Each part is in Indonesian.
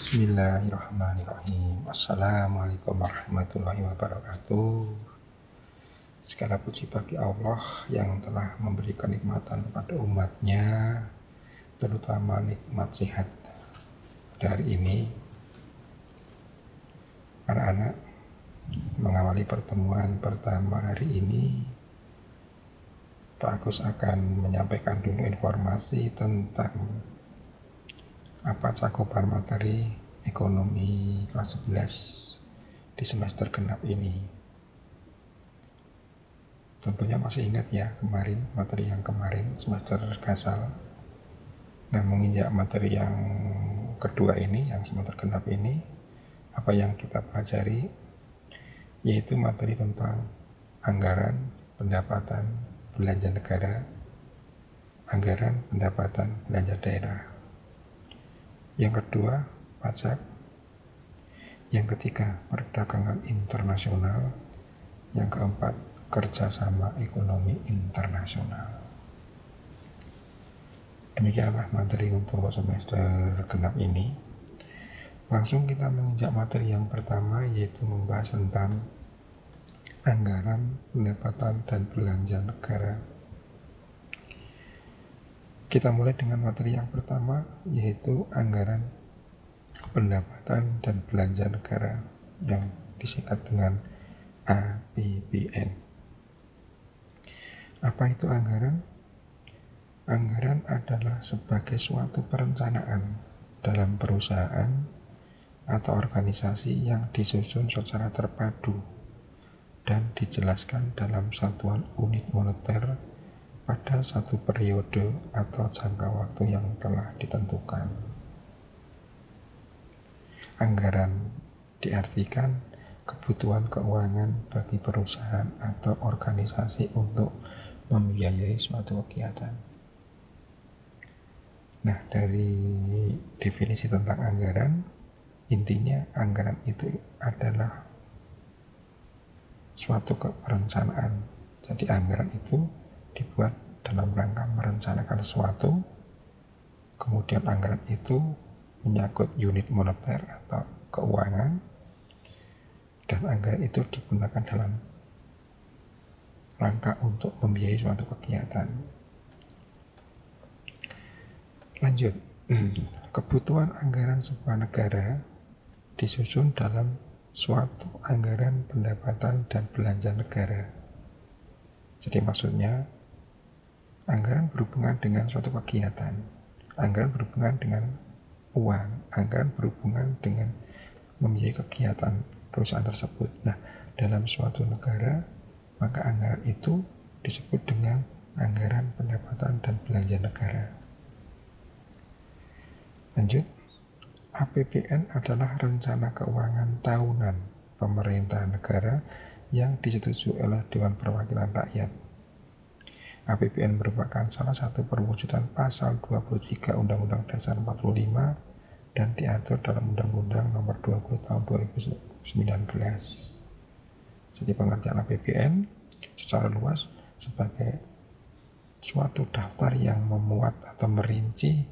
Bismillahirrahmanirrahim. Assalamualaikum warahmatullahi wabarakatuh. Segala puji bagi Allah yang telah memberikan nikmatan kepada umatnya Terutama nikmat sehat Dari ini. Anak-anak mengawali pertemuan pertama hari ini Pak Agus akan menyampaikan dulu informasi tentang apa cakupan materi ekonomi kelas 11 di semester genap ini. Tentunya masih ingat ya kemarin materi yang kemarin semester gasal. Nah menginjak materi yang kedua ini yang semester genap ini apa yang kita pelajari yaitu materi tentang anggaran pendapatan belanja negara anggaran pendapatan belanja daerah yang kedua, pajak. Yang ketiga, perdagangan internasional. Yang keempat, kerjasama ekonomi internasional. Demikianlah materi untuk semester genap ini. Langsung kita menginjak materi yang pertama yaitu membahas tentang anggaran, pendapatan, dan belanja negara. Kita mulai dengan materi yang pertama yaitu anggaran pendapatan dan belanja negara yang disingkat dengan APBN. Apa itu anggaran? Anggaran adalah sebagai suatu perencanaan dalam perusahaan atau organisasi yang disusun secara terpadu dan dijelaskan dalam satuan unit moneter pada satu periode atau jangka waktu yang telah ditentukan. Anggaran diartikan kebutuhan keuangan bagi perusahaan atau organisasi untuk membiayai suatu kegiatan. Nah, dari definisi tentang anggaran, intinya anggaran itu adalah suatu perencanaan. Jadi anggaran itu dibuat dalam rangka merencanakan sesuatu kemudian anggaran itu menyangkut unit moneter atau keuangan dan anggaran itu digunakan dalam rangka untuk membiayai suatu kegiatan. Lanjut kebutuhan anggaran sebuah negara disusun dalam suatu anggaran pendapatan dan belanja negara. Jadi maksudnya Anggaran berhubungan dengan suatu kegiatan. Anggaran berhubungan dengan uang. Anggaran berhubungan dengan membiayai kegiatan perusahaan tersebut. Nah, dalam suatu negara, maka anggaran itu disebut dengan anggaran pendapatan dan belanja negara. Lanjut, APBN adalah rencana keuangan tahunan pemerintah negara yang disetujui oleh Dewan Perwakilan Rakyat APBN merupakan salah satu perwujudan pasal 23 Undang-Undang Dasar 45 dan diatur dalam Undang-Undang Nomor 20 Tahun 2019. Jadi pengertian APBN secara luas sebagai suatu daftar yang memuat atau merinci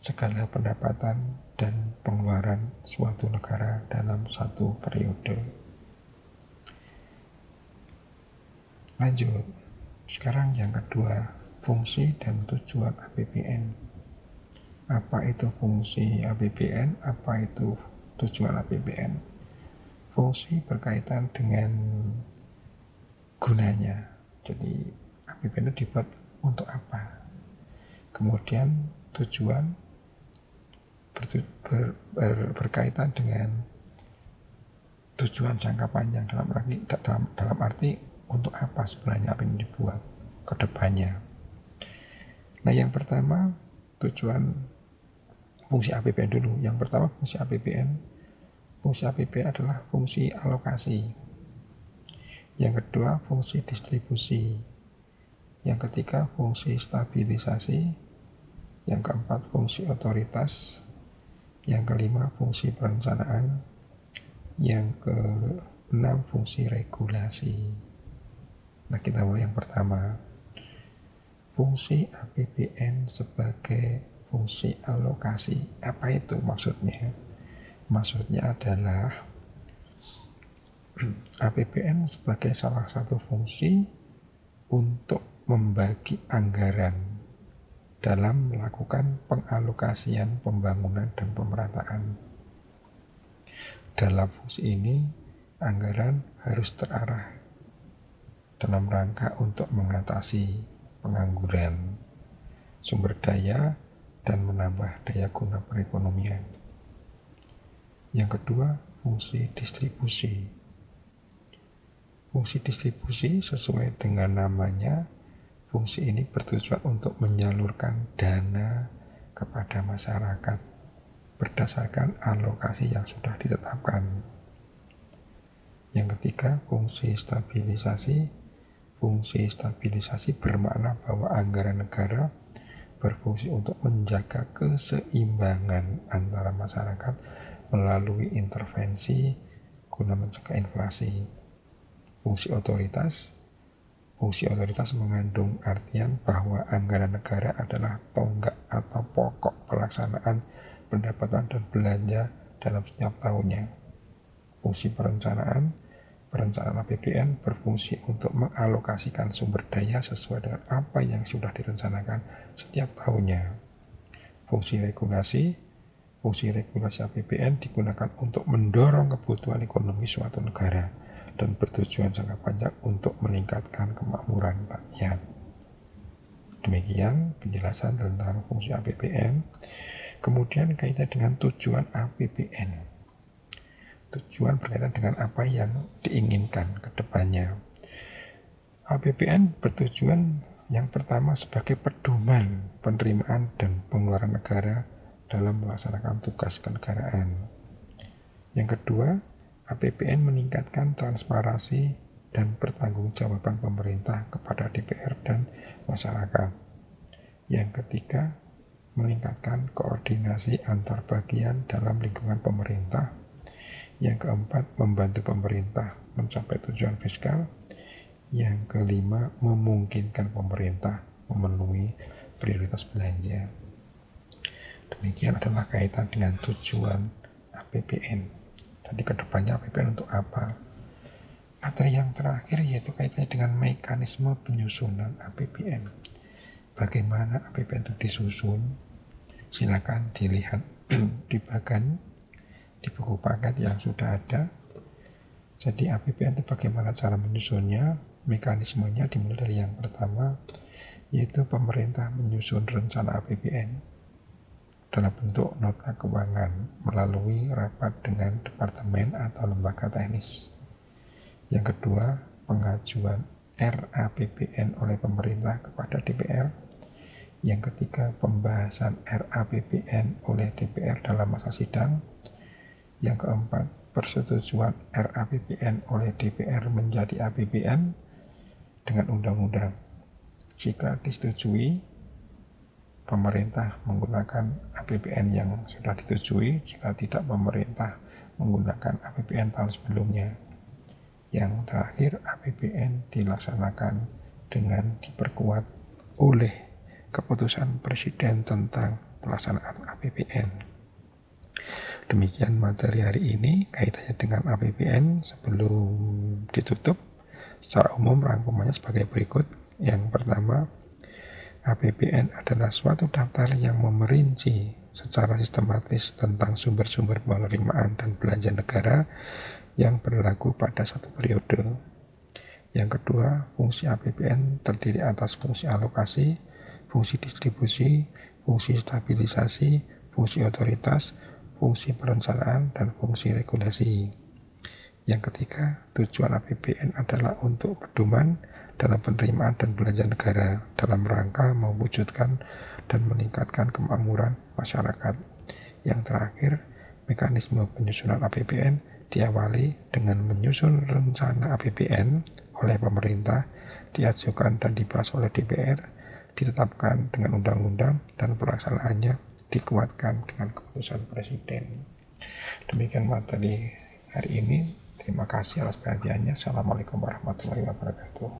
segala pendapatan dan pengeluaran suatu negara dalam satu periode. Lanjut, sekarang yang kedua, fungsi dan tujuan APBN. Apa itu fungsi APBN? Apa itu tujuan APBN? Fungsi berkaitan dengan gunanya. Jadi APBN itu dibuat untuk apa? Kemudian tujuan ber, ber, ber, berkaitan dengan tujuan jangka panjang dalam dalam, dalam arti untuk apa sebenarnya apa yang dibuat ke depannya. Nah yang pertama tujuan fungsi APBN dulu. Yang pertama fungsi APBN, fungsi APBN adalah fungsi alokasi. Yang kedua fungsi distribusi. Yang ketiga fungsi stabilisasi. Yang keempat fungsi otoritas. Yang kelima fungsi perencanaan. Yang keenam fungsi regulasi. Kita mulai yang pertama. Fungsi APBN sebagai fungsi alokasi. Apa itu maksudnya? Maksudnya adalah APBN sebagai salah satu fungsi untuk membagi anggaran dalam melakukan pengalokasian pembangunan dan pemerataan. Dalam fungsi ini, anggaran harus terarah dalam rangka untuk mengatasi pengangguran, sumber daya, dan menambah daya guna perekonomian. Yang kedua, fungsi distribusi. Fungsi distribusi sesuai dengan namanya, fungsi ini bertujuan untuk menyalurkan dana kepada masyarakat berdasarkan alokasi yang sudah ditetapkan. Yang ketiga, fungsi stabilisasi. Fungsi stabilisasi bermakna bahwa anggaran negara berfungsi untuk menjaga keseimbangan antara masyarakat melalui intervensi guna mencegah inflasi. Fungsi otoritas Fungsi otoritas mengandung artian bahwa anggaran negara adalah tonggak atau pokok pelaksanaan pendapatan dan belanja dalam setiap tahunnya. Fungsi perencanaan Perencanaan APBN berfungsi untuk mengalokasikan sumber daya sesuai dengan apa yang sudah direncanakan setiap tahunnya. Fungsi regulasi Fungsi regulasi APBN digunakan untuk mendorong kebutuhan ekonomi suatu negara dan bertujuan jangka panjang untuk meningkatkan kemakmuran rakyat. Demikian penjelasan tentang fungsi APBN. Kemudian kaitan dengan tujuan APBN. Tujuan berkaitan dengan apa yang diinginkan ke depannya. APBN bertujuan yang pertama sebagai pedoman penerimaan dan pengeluaran negara dalam melaksanakan tugas kenegaraan. Yang kedua, APBN meningkatkan transparansi dan pertanggungjawaban pemerintah kepada DPR dan masyarakat. Yang ketiga, meningkatkan koordinasi antar bagian dalam lingkungan pemerintah. Yang keempat, membantu pemerintah mencapai tujuan fiskal. Yang kelima, memungkinkan pemerintah memenuhi prioritas belanja. Demikian adalah kaitan dengan tujuan APBN. Jadi ke depannya APBN untuk apa? Materi yang terakhir yaitu kaitannya dengan mekanisme penyusunan APBN. Bagaimana APBN itu disusun? Silakan dilihat di bagian di buku paket yang sudah ada. Jadi APBN itu bagaimana cara menyusunnya? Mekanismenya dimulai dari yang pertama yaitu pemerintah menyusun rencana APBN dalam bentuk nota keuangan melalui rapat dengan departemen atau lembaga teknis. Yang kedua, pengajuan RAPBN oleh pemerintah kepada DPR. Yang ketiga, pembahasan RAPBN oleh DPR dalam masa sidang. Yang keempat, persetujuan RAPBN oleh DPR menjadi APBN dengan undang-undang. Jika disetujui, pemerintah menggunakan APBN yang sudah disetujui, jika tidak pemerintah menggunakan APBN tahun sebelumnya. Yang terakhir, APBN dilaksanakan dengan diperkuat oleh keputusan Presiden tentang pelaksanaan APBN. Demikian materi hari ini kaitannya dengan APBN sebelum ditutup. Secara umum rangkumannya sebagai berikut. Yang pertama, APBN adalah suatu daftar yang memerinci secara sistematis tentang sumber-sumber penerimaan dan belanja negara yang berlaku pada satu periode. Yang kedua, fungsi APBN terdiri atas fungsi alokasi, fungsi distribusi, fungsi stabilisasi, fungsi otoritas, fungsi perencanaan, dan fungsi regulasi. Yang ketiga, tujuan APBN adalah untuk pedoman dalam penerimaan dan belanja negara dalam rangka mewujudkan dan meningkatkan kemakmuran masyarakat. Yang terakhir, mekanisme penyusunan APBN diawali dengan menyusun rencana APBN oleh pemerintah, diajukan dan dibahas oleh DPR, ditetapkan dengan undang-undang dan pelaksanaannya dikuatkan dengan keputusan Presiden. Demikian materi hari ini. Terima kasih atas perhatiannya. Assalamualaikum warahmatullahi wabarakatuh.